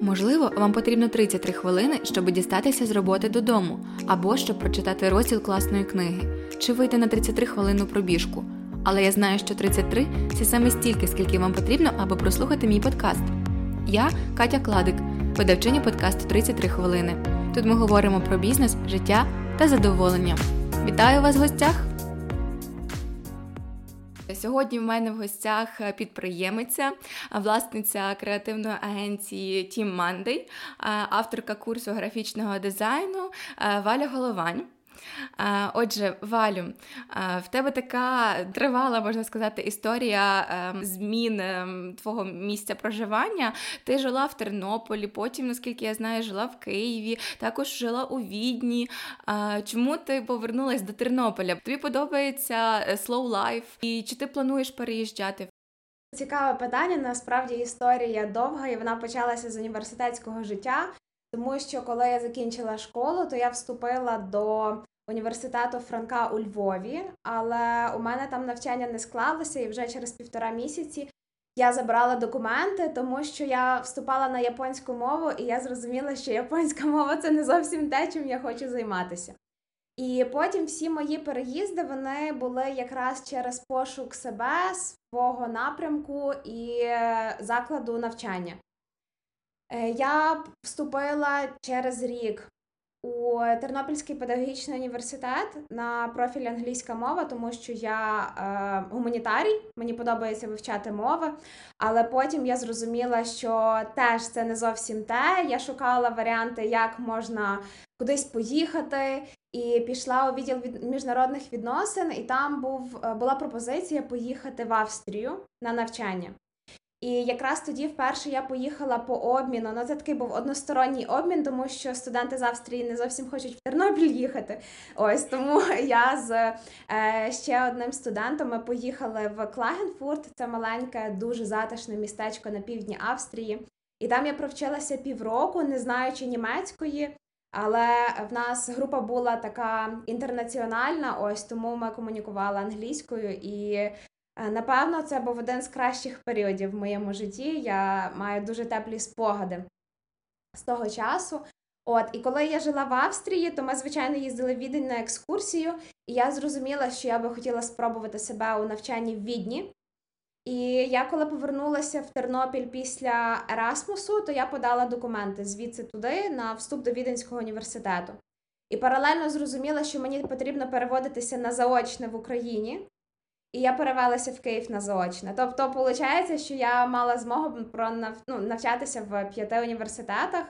Можливо, вам потрібно 33 хвилини, щоб дістатися з роботи додому, або щоб прочитати розділ класної книги, чи вийти на 33 хвилину пробіжку. Але я знаю, що 33 це саме стільки, скільки вам потрібно, аби прослухати мій подкаст. Я Катя Кладик, видавчиня подкасту 33 хвилини. Тут ми говоримо про бізнес, життя та задоволення. Вітаю вас в гостях! Сьогодні в мене в гостях підприємиця, власниця креативної агенції Team Monday, авторка курсу графічного дизайну Валя Головань. Отже, Валю, в тебе така тривала, можна сказати, історія ем, змін ем, твого місця проживання. Ти жила в Тернополі, потім, наскільки я знаю, жила в Києві, також жила у Відні. Чому ти повернулась до Тернополя? Тобі подобається е, slow life? І чи ти плануєш переїжджати? Цікаве питання. Насправді історія довга, і вона почалася з університетського життя. Тому що коли я закінчила школу, то я вступила до університету Франка у Львові, але у мене там навчання не склалося, і вже через півтора місяці я забрала документи, тому що я вступала на японську мову, і я зрозуміла, що японська мова це не зовсім те, чим я хочу займатися. І потім всі мої переїзди вони були якраз через пошук себе, свого напрямку і закладу навчання. Е, я вступила через рік у Тернопільський педагогічний університет на профіль англійська мова, тому що я е, гуманітарій, мені подобається вивчати мови. Але потім я зрозуміла, що теж це не зовсім те. Я шукала варіанти, як можна кудись поїхати, і пішла у відділ від міжнародних відносин, і там був е, була пропозиція поїхати в Австрію на навчання. І якраз тоді вперше я поїхала по обміну. Ну це такий був односторонній обмін, тому що студенти з Австрії не зовсім хочуть в Тернопіль їхати. Ось тому я з е, ще одним студентом ми поїхали в Клагенфурт. Це маленьке, дуже затишне містечко на півдні Австрії. І там я провчилася півроку, не знаючи німецької. Але в нас група була така інтернаціональна, ось тому ми комунікували англійською, і напевно, це був один з кращих періодів в моєму житті. Я маю дуже теплі спогади з того часу. От, і коли я жила в Австрії, то ми, звичайно, їздили в Відень на екскурсію, і я зрозуміла, що я би хотіла спробувати себе у навчанні в Відні. І я, коли повернулася в Тернопіль після Ерасмусу, то я подала документи звідси туди на вступ до Віденського університету. І паралельно зрозуміла, що мені потрібно переводитися на заочне в Україні. І я перевелася в Київ на заочне. Тобто, виходить, що я мала змогу про ну, навчатися в п'яти університетах,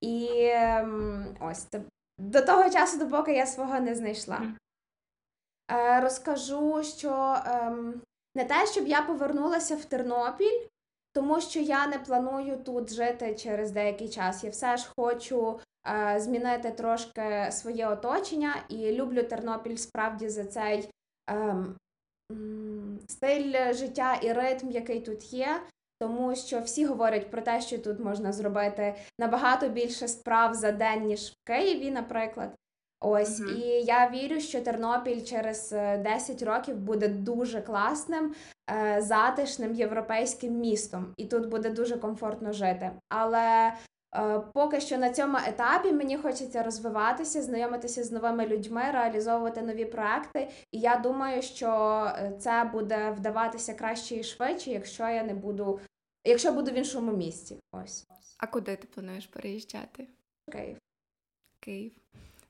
і ем, ось це до того часу, допоки я свого не знайшла. Е, Розкажу, що ем, не те, щоб я повернулася в Тернопіль, тому що я не планую тут жити через деякий час. Я все ж хочу е, змінити трошки своє оточення і люблю Тернопіль справді за цей. Стиль життя і ритм, який тут є. Тому що всі говорять про те, що тут можна зробити набагато більше справ за день, ніж в Києві, наприклад. Ось uh-huh. і я вірю, що Тернопіль через 10 е, років буде дуже класним, е, затишним європейським містом, і тут буде дуже комфортно жити. Але поки що на цьому етапі мені хочеться розвиватися, знайомитися з новими людьми, реалізовувати нові проекти. І я думаю, що е, це буде вдаватися краще і швидше, якщо я не буду, якщо буду в іншому місці. Ось. А куди ти плануєш переїжджати? Київ. Київ.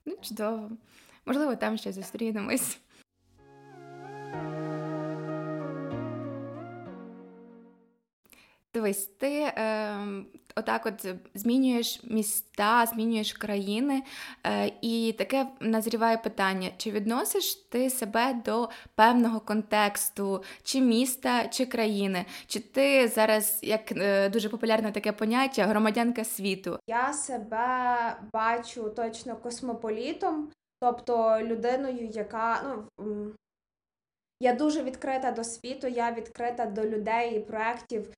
Ну, чудово. Можливо, там ще зустрінемось. Дивись, ти е, отак от змінюєш міста, змінюєш країни, е, і таке назріває питання: чи відносиш ти себе до певного контексту, чи міста, чи країни? Чи ти зараз, як е, дуже популярне таке поняття, громадянка світу? Я себе бачу точно космополітом, тобто людиною, яка ну. Я дуже відкрита до світу, я відкрита до людей і проєктів,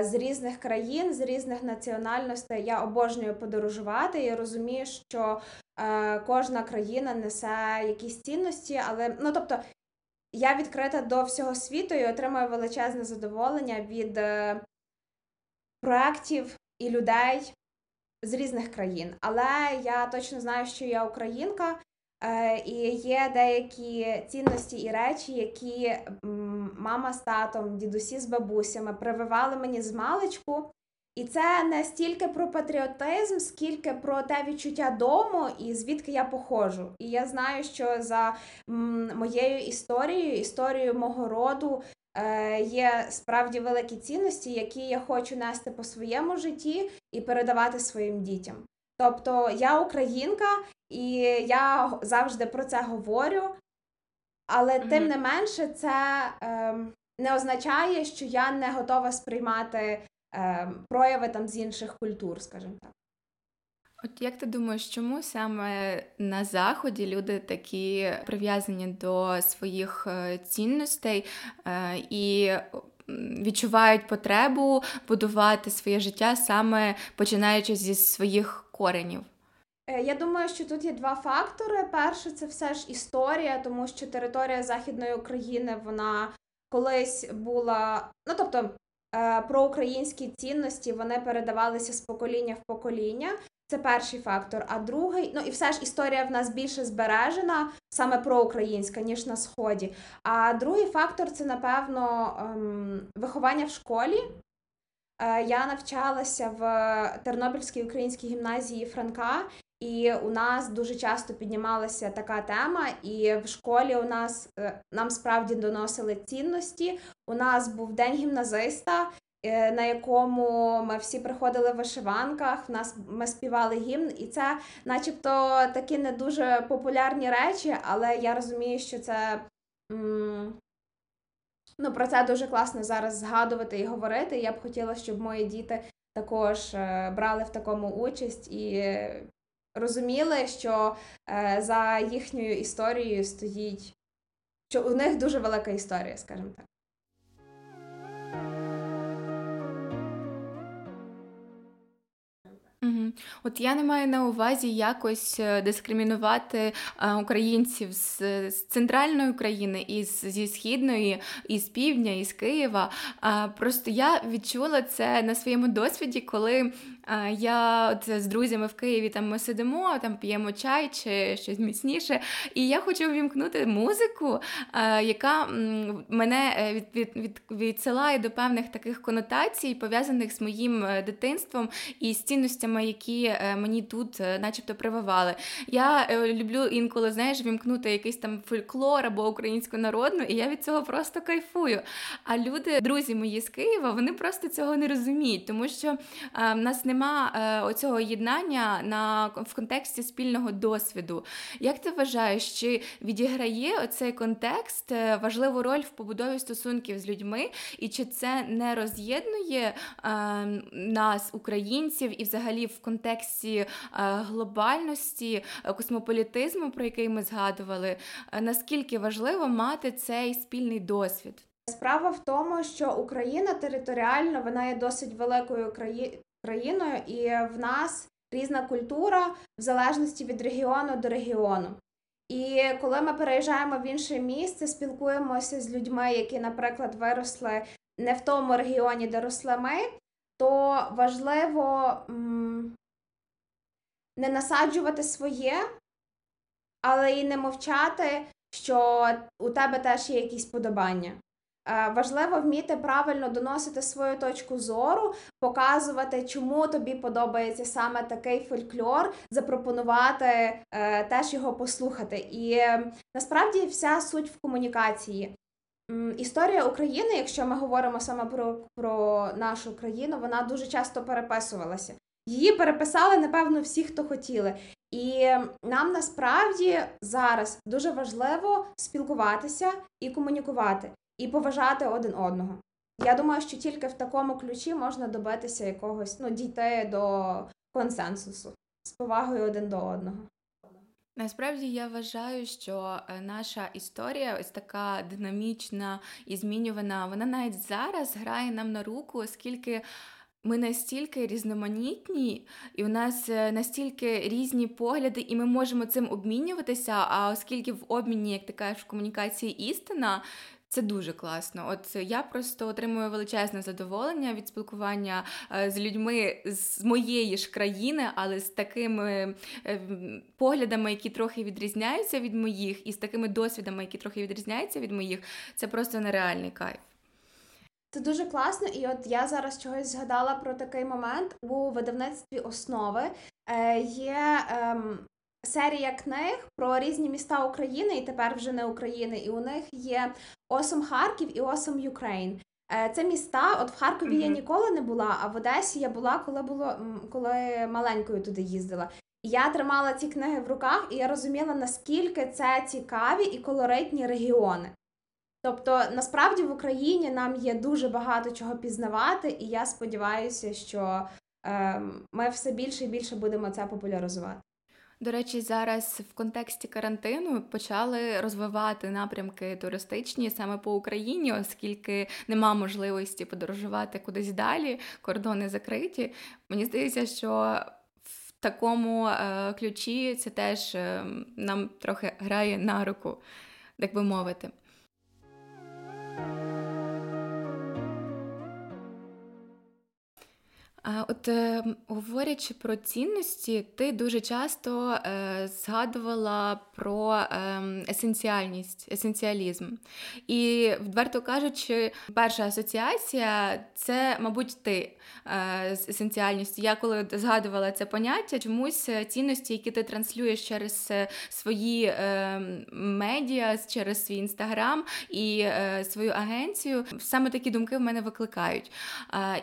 з різних країн, з різних національностей. Я обожнюю подорожувати і розумію, що е, кожна країна несе якісь цінності, але ну тобто. Я відкрита до всього світу і отримую величезне задоволення від е, проєктів, і людей з різних країн. Але я точно знаю, що я українка, е, і є деякі цінності і речі, які мама з татом, дідусі з бабусями прививали мені з маличку. І це не стільки про патріотизм, скільки про те відчуття дому і звідки я походжу. І я знаю, що за моєю історією, історією мого роду, е, є справді великі цінності, які я хочу нести по своєму житті і передавати своїм дітям. Тобто я українка, і я завжди про це говорю, але mm-hmm. тим не менше, це е, не означає, що я не готова сприймати е, прояви там з інших культур, скажімо так. От як ти думаєш, чому саме на заході люди такі прив'язані до своїх е, цінностей е, і відчувають потребу будувати своє життя саме починаючи зі своїх коренів? Е, я думаю, що тут є два фактори. Перше, це все ж історія, тому що територія Західної України вона колись була, ну тобто Е, про українські цінності вони передавалися з покоління в покоління. Це перший фактор. А другий, ну і все ж історія в нас більше збережена, саме проукраїнська, ніж на сході. А другий фактор це, напевно, ем, виховання в школі. Е, я навчалася в Тернопільській українській гімназії Франка, і у нас дуже часто піднімалася така тема, і в школі у нас е, нам справді доносили цінності. У нас був день гімназиста, е, на якому ми всі приходили в вишиванках. В нас ми співали гімн, і це, начебто, такі не дуже популярні речі, але я розумію, що це. Ну, про це дуже класно зараз згадувати і говорити. Я б хотіла, щоб мої діти також е, брали в такому участь і розуміли, що е, за їхньою історією стоїть, що у них дуже велика історія, скажімо так. От я не маю на увазі якось е, дискримінувати е, українців з, з центральної України, із зі східної, із півдня, із Києва. Просто я відчула це на своєму досвіді, коли я от з друзями в Києві там ми сидимо, там п'ємо чай чи щось міцніше. І я хочу увімкнути музику, яка мене е, від, від, від, відсилає до певних таких конотацій, пов'язаних з моїм е, дитинством і з цінностями, які е, мені тут, начебто, прививали. Я люблю інколи, знаєш, вімкнути якийсь там фольклор або українську народну, і я від цього просто кайфую. А люди, друзі мої з Києва, вони просто цього не розуміють, тому що в нас нема е, оцього єднання на в контексті спільного досвіду. Як ти вважаєш, чи відіграє оцей контекст е, важливу роль в побудові стосунків з людьми, і чи це не роз'єднує е, нас, українців, і взагалі в контексті е, глобальності, е, космополітизму, про який ми згадували, е, наскільки важливо мати цей спільний досвід? Справа в тому, що Україна територіально вона є досить великою краї країною, і в нас різна культура в залежності від регіону до регіону. І коли ми переїжджаємо в інше місце, спілкуємося з людьми, які, наприклад, виросли не в тому регіоні, де росли ми, то важливо не насаджувати своє, але і не мовчати, що у тебе теж є якісь подобання. Е, важливо вміти правильно доносити свою точку зору, показувати, чому тобі подобається саме такий фольклор, запропонувати е, теж його послухати. І е, насправді вся суть в комунікації. Історія України, якщо ми говоримо саме про, про нашу країну, вона дуже часто переписувалася. Її переписали, напевно, всі, хто хотіли. І нам насправді зараз дуже важливо спілкуватися і комунікувати і поважати один одного. Я думаю, що тільки в такому ключі можна добитися якогось, ну, дійти до консенсусу з повагою один до одного. Насправді я вважаю, що е, наша історія, ось така динамічна і змінювана, вона навіть зараз грає нам на руку, оскільки ми настільки різноманітні, і у нас е, настільки різні погляди, і ми можемо цим обмінюватися. А оскільки в обміні, як ти кажеш, в комунікації істина, Це дуже класно. От я просто отримую величезне задоволення від спілкування е, з людьми з моєї ж країни, але з такими е, поглядами, які трохи відрізняються від моїх, і з такими досвідами, які трохи відрізняються від моїх. Це просто нереальний кайф. Це дуже класно, і от я зараз чогось згадала про такий момент у видавництві основи. Е, Є е, серія книг про різні міста України, і тепер вже не України. І у них є Awesome Харків і Awesome Ukraine. Це міста. От в Харкові mm-hmm. я ніколи не була, а в Одесі я була, коли було коли маленькою туди їздила. І я тримала ці книги в руках, і я розуміла, наскільки це цікаві і колоритні регіони. Тобто, насправді в Україні нам є дуже багато чого пізнавати, і я сподіваюся, що е, ми все більше і більше будемо це популяризувати. До речі, зараз в контексті карантину почали розвивати напрямки туристичні саме по Україні, оскільки нема можливості подорожувати кудись далі, кордони закриті. Мені здається, що в такому е, ключі це теж е, нам трохи грає на руку, так би мовити. От е, говорячи про цінності, ти дуже часто е, згадувала про е, есенціальність, есенціалізм. І, відверто кажучи, перша асоціація це, мабуть, ти е, з есенціальністю. Я коли згадувала це поняття, чомусь цінності, які ти транслюєш через е, свої е, медіа, через свій інстаграм і е, свою агенцію, саме такі думки в мене викликають.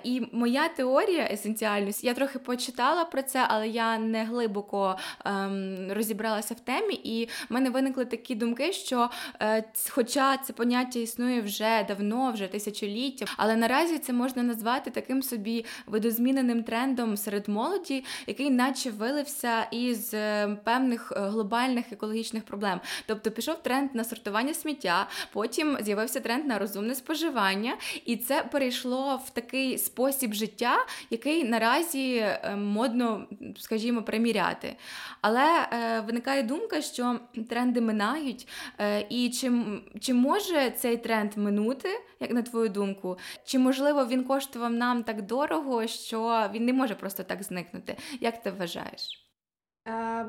І моя теорія есенціальність. Я трохи почитала про це, але я не глибоко ем, розібралася в темі, і в мене виникли такі думки, що, е, хоча це поняття існує вже давно, вже тисячоліття, але наразі це можна назвати таким собі видозміненим трендом серед молоді, який наче вилився із е, певних е, глобальних екологічних проблем. Тобто пішов тренд на сортування сміття, потім з'явився тренд на розумне споживання, і це перейшло в такий спосіб життя, який наразі е, модно, скажімо, приміряти. Але е, виникає думка, що тренди минають, е, і чи, чи може цей тренд минути, як на твою думку, чи можливо він коштував нам так дорого, що він не може просто так зникнути? Як ти вважаєш?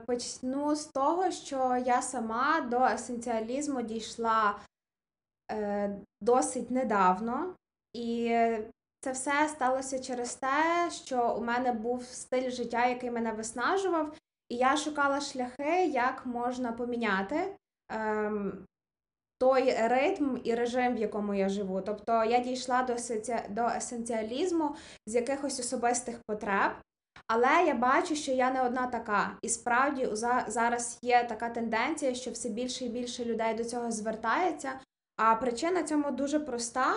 Почну з того, що я сама до есенціалізму дійшла досить недавно, і це все сталося через те, що у мене був стиль життя, який мене виснажував, і я шукала шляхи, як можна поміняти ем, той ритм і режим, в якому я живу. Тобто я дійшла до до есенціалізму з якихось особистих потреб. Але я бачу, що я не одна така, і справді зараз є така тенденція, що все більше і більше людей до цього звертається. А причина цьому дуже проста.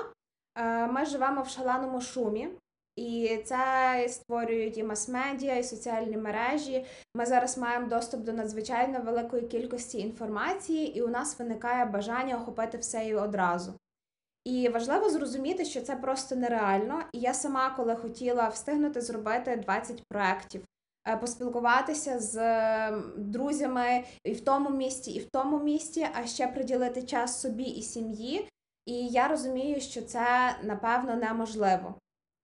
Е, ми живемо в шаленому шумі, і це створюють і мас-медіа, і соціальні мережі. Ми зараз маємо доступ до надзвичайно великої кількості інформації, і у нас виникає бажання охопити все і одразу. І важливо зрозуміти, що це просто нереально. І я сама, коли хотіла встигнути зробити 20 проєктів, е, поспілкуватися з друзями і в тому місті, і в тому місті, а ще приділити час собі і сім'ї. І я розумію, що це напевно неможливо.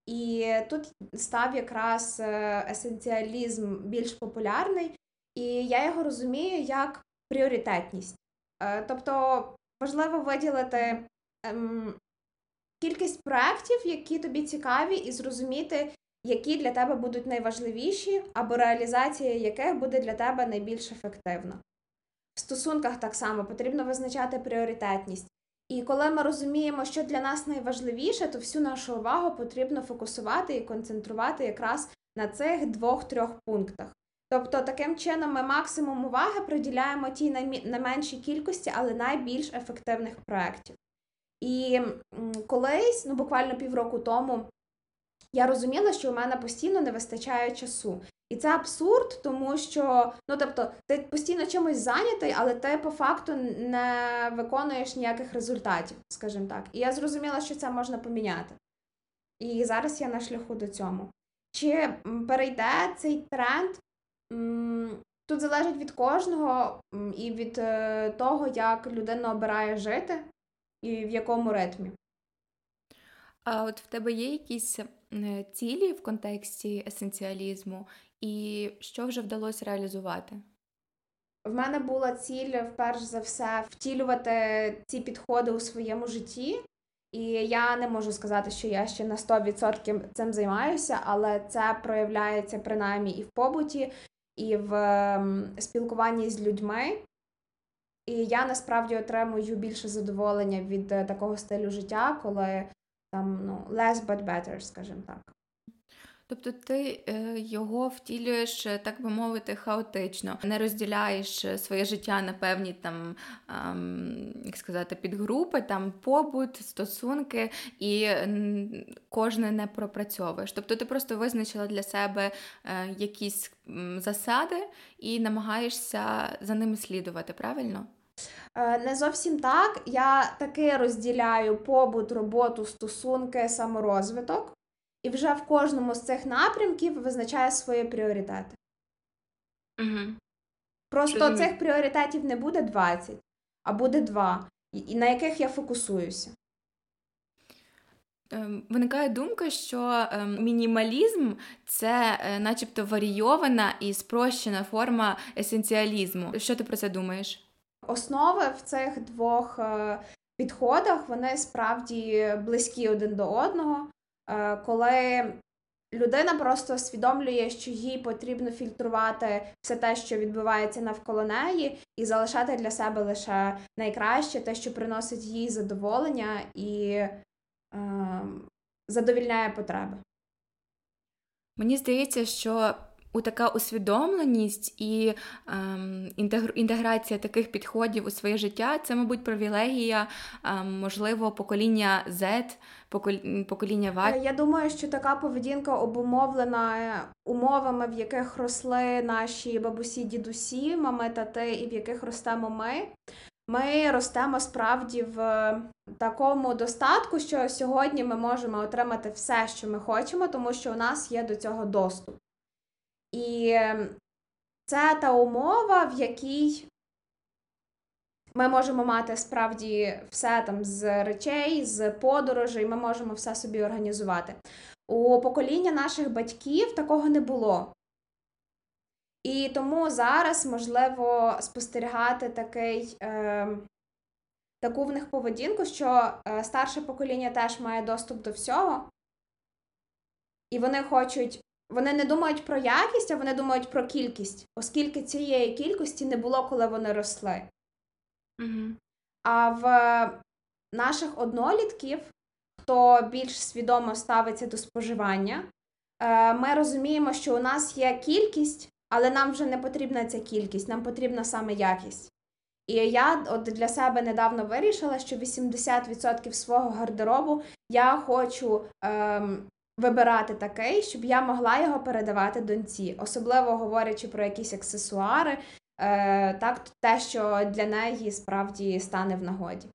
І тут став якраз е, есенціалізм більш популярний, і я його розумію як пріоритетність. Е, тобто важливо виділити ем, кількість проєктів, які тобі цікаві, і зрозуміти, які для тебе будуть найважливіші, або реалізація яких буде для тебе найбільш ефективна. В стосунках так само потрібно визначати пріоритетність. І коли ми розуміємо, що для нас найважливіше, то всю нашу увагу потрібно фокусувати і концентрувати якраз на цих двох-трьох пунктах. Тобто, таким чином ми максимум уваги приділяємо тій найменшій кількості, але найбільш ефективних проєктів. І колись, ну буквально півроку тому, я розуміла, що у мене постійно не вистачає часу. І це абсурд, тому що ну тобто ти постійно чимось зайнятий, але ти по факту не виконуєш ніяких результатів, скажімо так. І я зрозуміла, що це можна поміняти. І зараз я на шляху до цьому. Чи перейде цей тренд? Тут залежить від кожного і від е, того, як людина обирає жити. і в якому ритмі. А от в тебе є якісь е, цілі в контексті есенціалізму, і що вже вдалося реалізувати? В мене була ціль, вперш за все, втілювати ці підходи у своєму житті. І я не можу сказати, що я ще на 100% цим займаюся, але це проявляється принаймні і в побуті, і в спілкуванні з людьми. І я насправді отримую більше задоволення від е, такого стилю життя, коли там ну, less but better, скажімо так. Тобто ти е, його втілюєш, е, так би мовити, хаотично, не розділяєш своє життя на певні там, як сказати, підгрупи, там побут, стосунки, і кожне не пропрацьовуєш. Тобто ти просто визначила для себе якісь засади і намагаєшся за ними слідувати, правильно? Е, не зовсім так. Я таки розділяю побут, роботу, стосунки, саморозвиток, і вже в кожному з цих напрямків визначаю свої пріоритети. Угу. Просто Розумію. цих пріоритетів не буде 20, а буде 2, і на яких я фокусуюся. Ем, виникає думка, що ем, мінімалізм це е, начебто варійована і спрощена форма есенціалізму. Що ти про це думаєш? Основи в цих двох е, підходах вони справді близькі один до одного, коли людина просто усвідомлює, що їй потрібно фільтрувати все те, що відбувається навколо неї, і залишати для себе лише найкраще, те, що приносить їй задоволення і е, задовільняє потреби. Мені здається, що у така усвідомленість і ем, інтеграція таких підходів у своє життя це, мабуть, привілегія, ем, можливо, покоління Z, покоління Y. Я думаю, що така поведінка обумовлена умовами, в яких росли наші бабусі, дідусі, мами тати, і в яких ростемо ми. Ми ростемо справді в такому достатку, що сьогодні ми можемо отримати все, що ми хочемо, тому що у нас є до цього доступ. І це та умова, в якій ми можемо мати справді все там з речей, з подорожей, ми можемо все собі організувати. У покоління наших батьків такого не було. І тому зараз можливо спостерігати такий, е, таку в них поведінку, що е, старше покоління теж має доступ до всього, і вони хочуть вони не думають про якість, а вони думають про кількість, оскільки цієї кількості не було, коли вони росли. Угу. А в наших однолітків, хто більш свідомо ставиться до споживання, е, ми розуміємо, що у нас є кількість, але нам вже не потрібна ця кількість, нам потрібна саме якість. І я от для себе недавно вирішила, що 80% свого гардеробу я хочу ем, вибирати такий, щоб я могла його передавати доньці, особливо говорячи про якісь аксесуари, е, так те, що для неї справді стане в нагоді.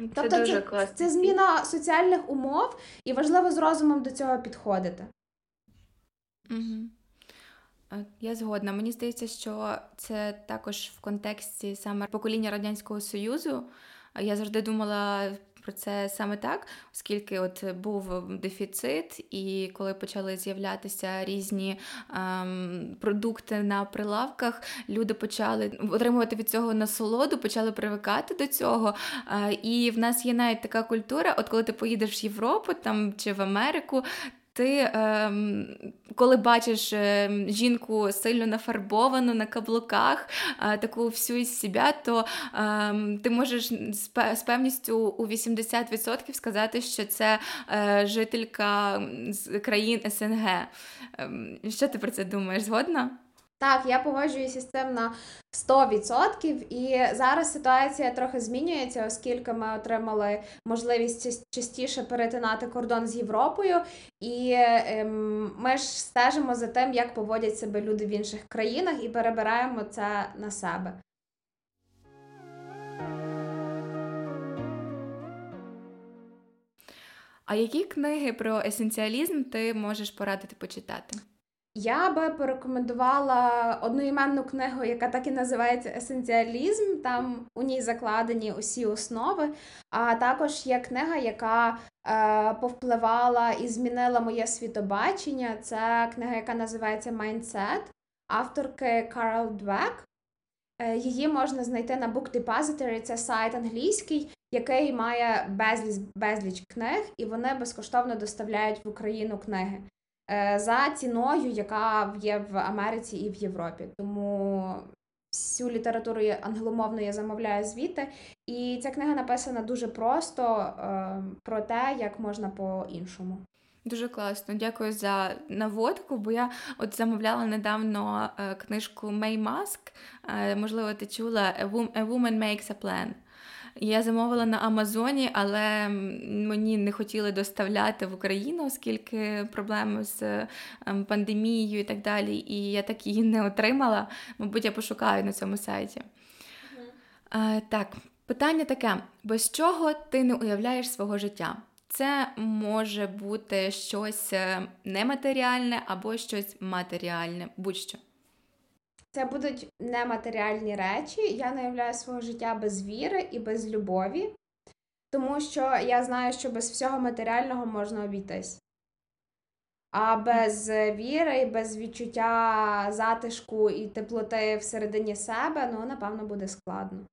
Це тобто дуже це, це зміна соціальних умов, і важливо з розумом до цього підходити. Угу. Я згодна. Мені здається, що це також в контексті саме покоління Радянського Союзу. Я завжди думала про це саме так, оскільки от був дефіцит, і коли почали з'являтися різні ем, продукти на прилавках, люди почали отримувати від цього насолоду, почали привикати до цього. Е, і в нас є навіть така культура, от коли ти поїдеш в Європу там чи в Америку. Ти, ем, коли бачиш ем, жінку сильно нафарбовану на каблуках, е, таку всю із себе, то ем, ти можеш з, певністю у 80% сказати, що це е, жителька з країн СНГ. Що ти про це думаєш? Згодна? Так, я погоджуюся з цим на 100%. І зараз ситуація трохи змінюється, оскільки ми отримали можливість частіше перетинати кордон з Європою, і ем, ми ж стежимо за тим, як поводять себе люди в інших країнах, і перебираємо це на себе. А які книги про есенціалізм ти можеш порадити почитати? Я би порекомендувала одноіменну книгу, яка так і називається Есенціалізм. Там у ній закладені усі основи. А також є книга, яка е, повпливала і змінила моє світобачення. Це книга, яка називається Mindset, авторки Карл Двек. Е, її можна знайти на Book Depository, це сайт англійський, який має безліч безліч книг, і вони безкоштовно доставляють в Україну книги. Е, за ціною, яка є в Америці і в Європі. Тому всю літературу англомовну я замовляю звідти. І ця книга написана дуже просто е, про те, як можна по-іншому. Дуже класно, дякую за наводку, бо я от замовляла недавно е, книжку May Mask, Можливо, ти чула A Woman Makes a Plan. Я замовила на Амазоні, але мені не хотіли доставляти в Україну, оскільки проблеми з ем, пандемією і так далі. І я так її не отримала. Мабуть, я пошукаю на цьому сайті. Mm-hmm. Так, питання таке: без чого ти не уявляєш свого життя? Це може бути щось е, нематеріальне або щось матеріальне, будь-що. Це будуть нематеріальні речі. Я не уявляю свого життя без віри і без любові, тому що я знаю, що без всього матеріального можна обійтись. А без віри і без відчуття затишку і теплоти всередині себе, ну, напевно, буде складно.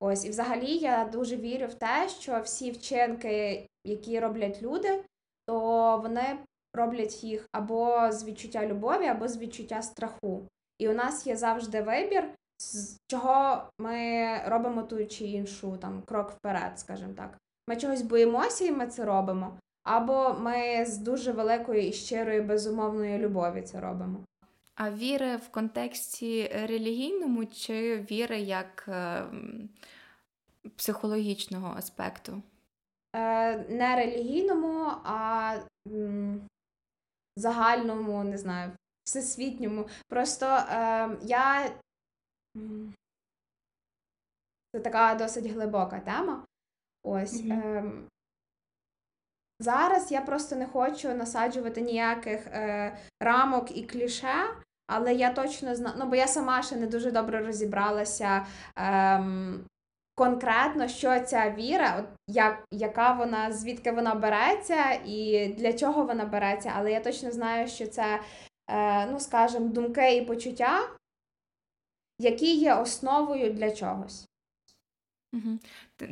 Ось, і взагалі я дуже вірю в те, що всі вчинки, які роблять люди, то вони роблять їх або з відчуття любові, або з відчуття страху. І у нас є завжди вибір, з чого ми робимо ту чи іншу там крок вперед, скажімо так. Ми чогось боїмося, і ми це робимо, або ми з дуже великої і щирої безумовної любові це робимо. А віри в контексті релігійному чи віри як е, психологічного аспекту? Е, Не релігійному, а м, загальному, не знаю, всесвітньому. Просто е, я. Це така досить глибока тема. Ось. Mm-hmm. Е, Зараз я просто не хочу насаджувати ніяких е, рамок і кліше, але я точно знаю, ну бо я сама ще не дуже добре розібралася е, конкретно, що ця віра, от як, яка вона, звідки вона береться і для чого вона береться. Але я точно знаю, що це ну, скажімо, думки і почуття, які є основою для чогось. Угу.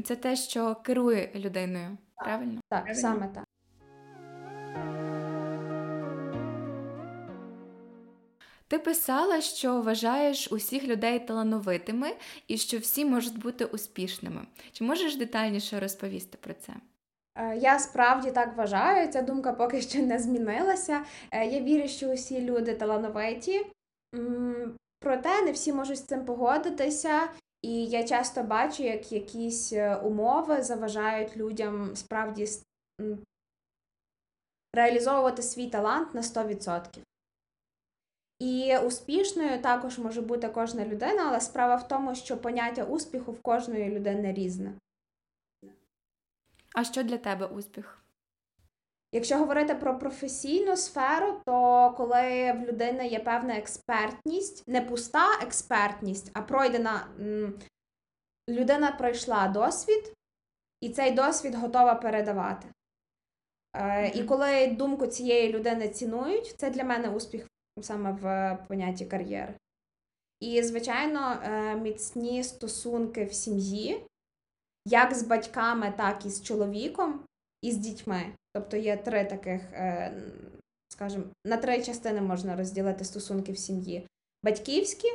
Це те, що керує людиною, так. правильно? Так, правильно. саме так. Ти писала, що вважаєш усіх людей талановитими і що всі можуть бути успішними. Чи можеш детальніше розповісти про це? Е, я справді так вважаю, ця думка поки що не змінилася. Е, я вірю, що усі люди талановиті, проте не всі можуть з цим погодитися, і я часто бачу, як якісь е, умови заважають людям справді реалізовувати свій талант на 100%. І успішною також може бути кожна людина, але справа в тому, що поняття успіху в кожної людини різне. А що для тебе успіх? Якщо говорити про професійну сферу, то коли в людини є певна експертність, не пуста експертність, а пройдена людина пройшла досвід, і цей досвід готова передавати. Mm-hmm. І коли думку цієї людини цінують, це для мене успіх саме в понятті кар'єри. І, звичайно, е, міцні стосунки в сім'ї як з батьками, так і з чоловіком, і з дітьми. Тобто є три таких, е, скажімо, на три частини можна розділити стосунки в сім'ї: батьківські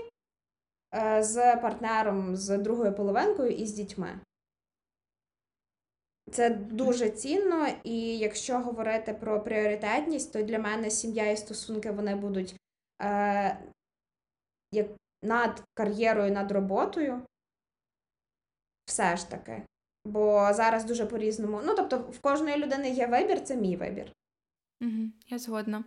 е, з партнером, з другою половинкою і з дітьми. Це дуже цінно, і якщо говорити про пріоритетність, то для мене сім'я і стосунки вони будуть е, як над кар'єрою, над роботою все ж таки. Бо зараз дуже по-різному. Ну, тобто, в кожної людини є вибір, це мій вибір. Угу, Я згодна.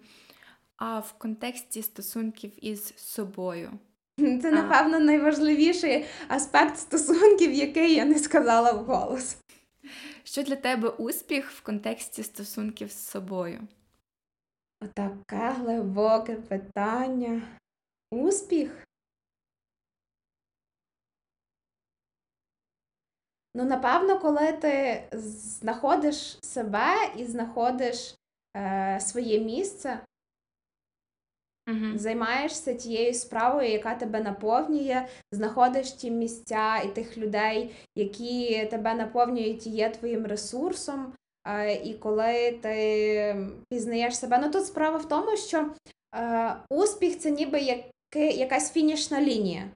А в контексті стосунків із собою. Це, напевно, найважливіший аспект стосунків, який я не сказала вголос. Що для тебе успіх в контексті стосунків з собою? Таке глибоке питання. Успіх? Ну, напевно, коли ти знаходиш себе і знаходиш е, своє місце, Угу. займаєшся тією справою, яка тебе наповнює, знаходиш ті місця і тих людей, які тебе наповнюють і є твоїм ресурсом. Е, і коли ти пізнаєш себе, ну тут справа в тому, що е, успіх це ніби як, якась фінішна лінія.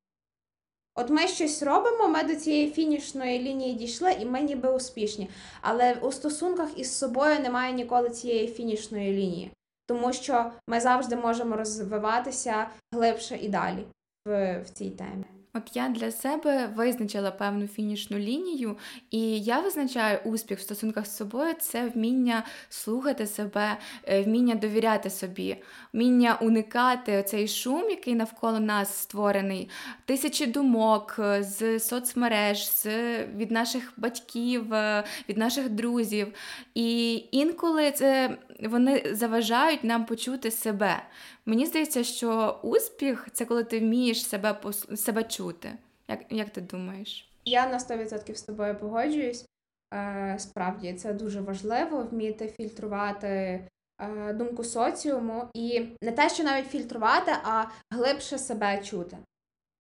От ми щось робимо, ми до цієї фінішної лінії дійшли, і ми ніби успішні. Але у стосунках із собою немає ніколи цієї фінішної лінії, тому що ми завжди можемо розвиватися глибше і далі в, в цій темі. От я для себе визначила певну фінішну лінію, і я визначаю успіх в стосунках з собою це вміння слухати себе, е, вміння довіряти собі, вміння уникати цей шум, який навколо нас створений, тисячі думок е, з соцмереж, з від наших батьків, е, від наших друзів. І інколи це вони заважають нам почути себе. Мені здається, що успіх це коли ти вмієш себе себе чути. Як як ти думаєш? Я на 100% з тобою погоджуюсь. Е, Справді це дуже важливо вміти фільтрувати е, думку соціуму і не те, що навіть фільтрувати, а глибше себе чути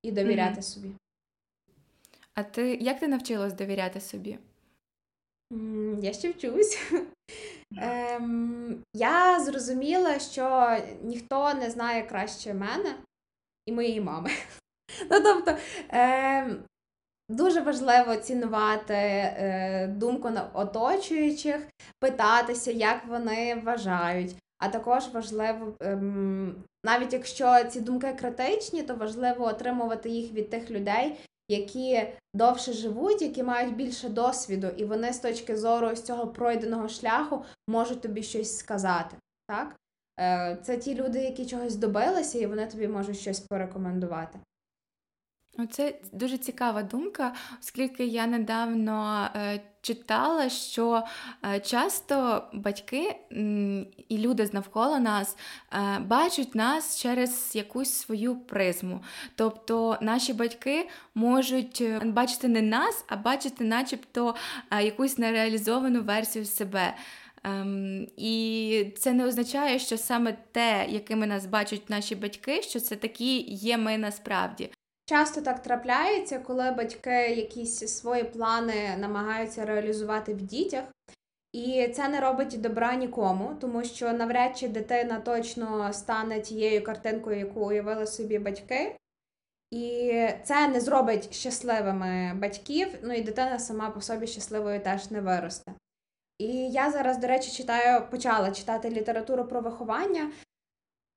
і довіряти mm-hmm. собі. А ти як ти навчилась довіряти собі? Я ще вчусь. Ем, Я зрозуміла, що ніхто не знає краще мене і моєї мами. Ну, тобто, ем, Дуже важливо цінувати е, думку оточуючих, питатися, як вони вважають. А також важливо, ем, навіть якщо ці думки критичні, то важливо отримувати їх від тих людей, які довше живуть, які мають більше досвіду, і вони з точки зору з цього пройденого шляху можуть тобі щось сказати. Так? Е, це ті люди, які чогось добилися, і вони тобі можуть щось порекомендувати. Це дуже цікава думка, оскільки я недавно е, читала, що е, часто батьки і люди навколо нас е, бачать нас через якусь свою призму. Тобто наші батьки можуть е, бачити не нас, а бачити, начебто, якусь нереалізовану версію себе. Ем, І це не означає, що саме те, якими нас бачать наші батьки, що це такі є ми насправді. Часто так трапляється, коли батьки якісь свої плани намагаються реалізувати в дітях, і це не робить добра нікому, тому що навряд чи дитина точно стане тією картинкою, яку уявили собі батьки. І це не зробить щасливими батьків, ну і дитина сама по собі щасливою теж не виросте. І я зараз, до речі, читаю, почала читати літературу про виховання.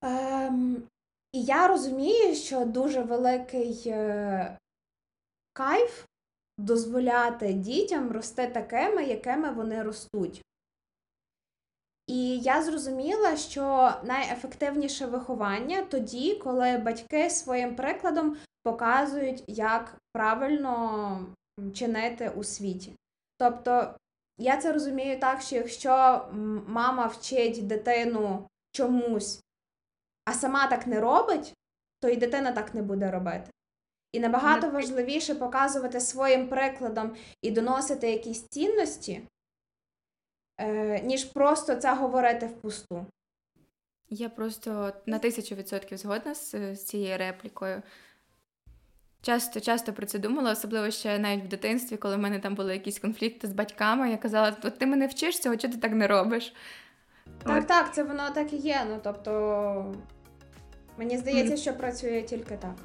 Ем, і я розумію, що дуже великий е, кайф дозволяти дітям рости такими, якими вони ростуть. І я зрозуміла, що найефективніше виховання тоді, коли батьки своїм прикладом показують, як правильно чинити у світі. Тобто, я це розумію так, що якщо мама вчить дитину чомусь а сама так не робить, то і дитина так не буде робити. І набагато важливіше показувати своїм прикладом і доносити якісь цінності, е, ніж просто це говорити впусту. Я просто на тисячу відсотків згодна з, з цією реплікою. Часто часто про це думала, особливо ще навіть в дитинстві, коли в мене там були якісь конфлікти з батьками, я казала, от ти мене вчиш цього, чого ти так не робиш? Так, так, це воно так і є. Ну тобто, мені здається, що працює тільки так.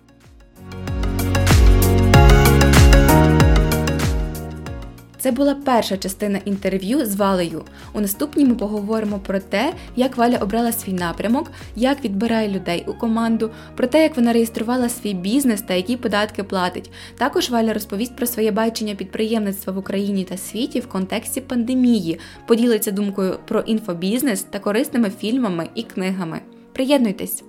Це була перша частина інтерв'ю з Валею. У наступній ми поговоримо про те, як Валя обрала свій напрямок, як відбирає людей у команду, про те, як вона реєструвала свій бізнес та які податки платить. Також Валя розповість про своє бачення підприємництва в Україні та світі в контексті пандемії, поділиться думкою про інфобізнес та корисними фільмами і книгами. Приєднуйтесь!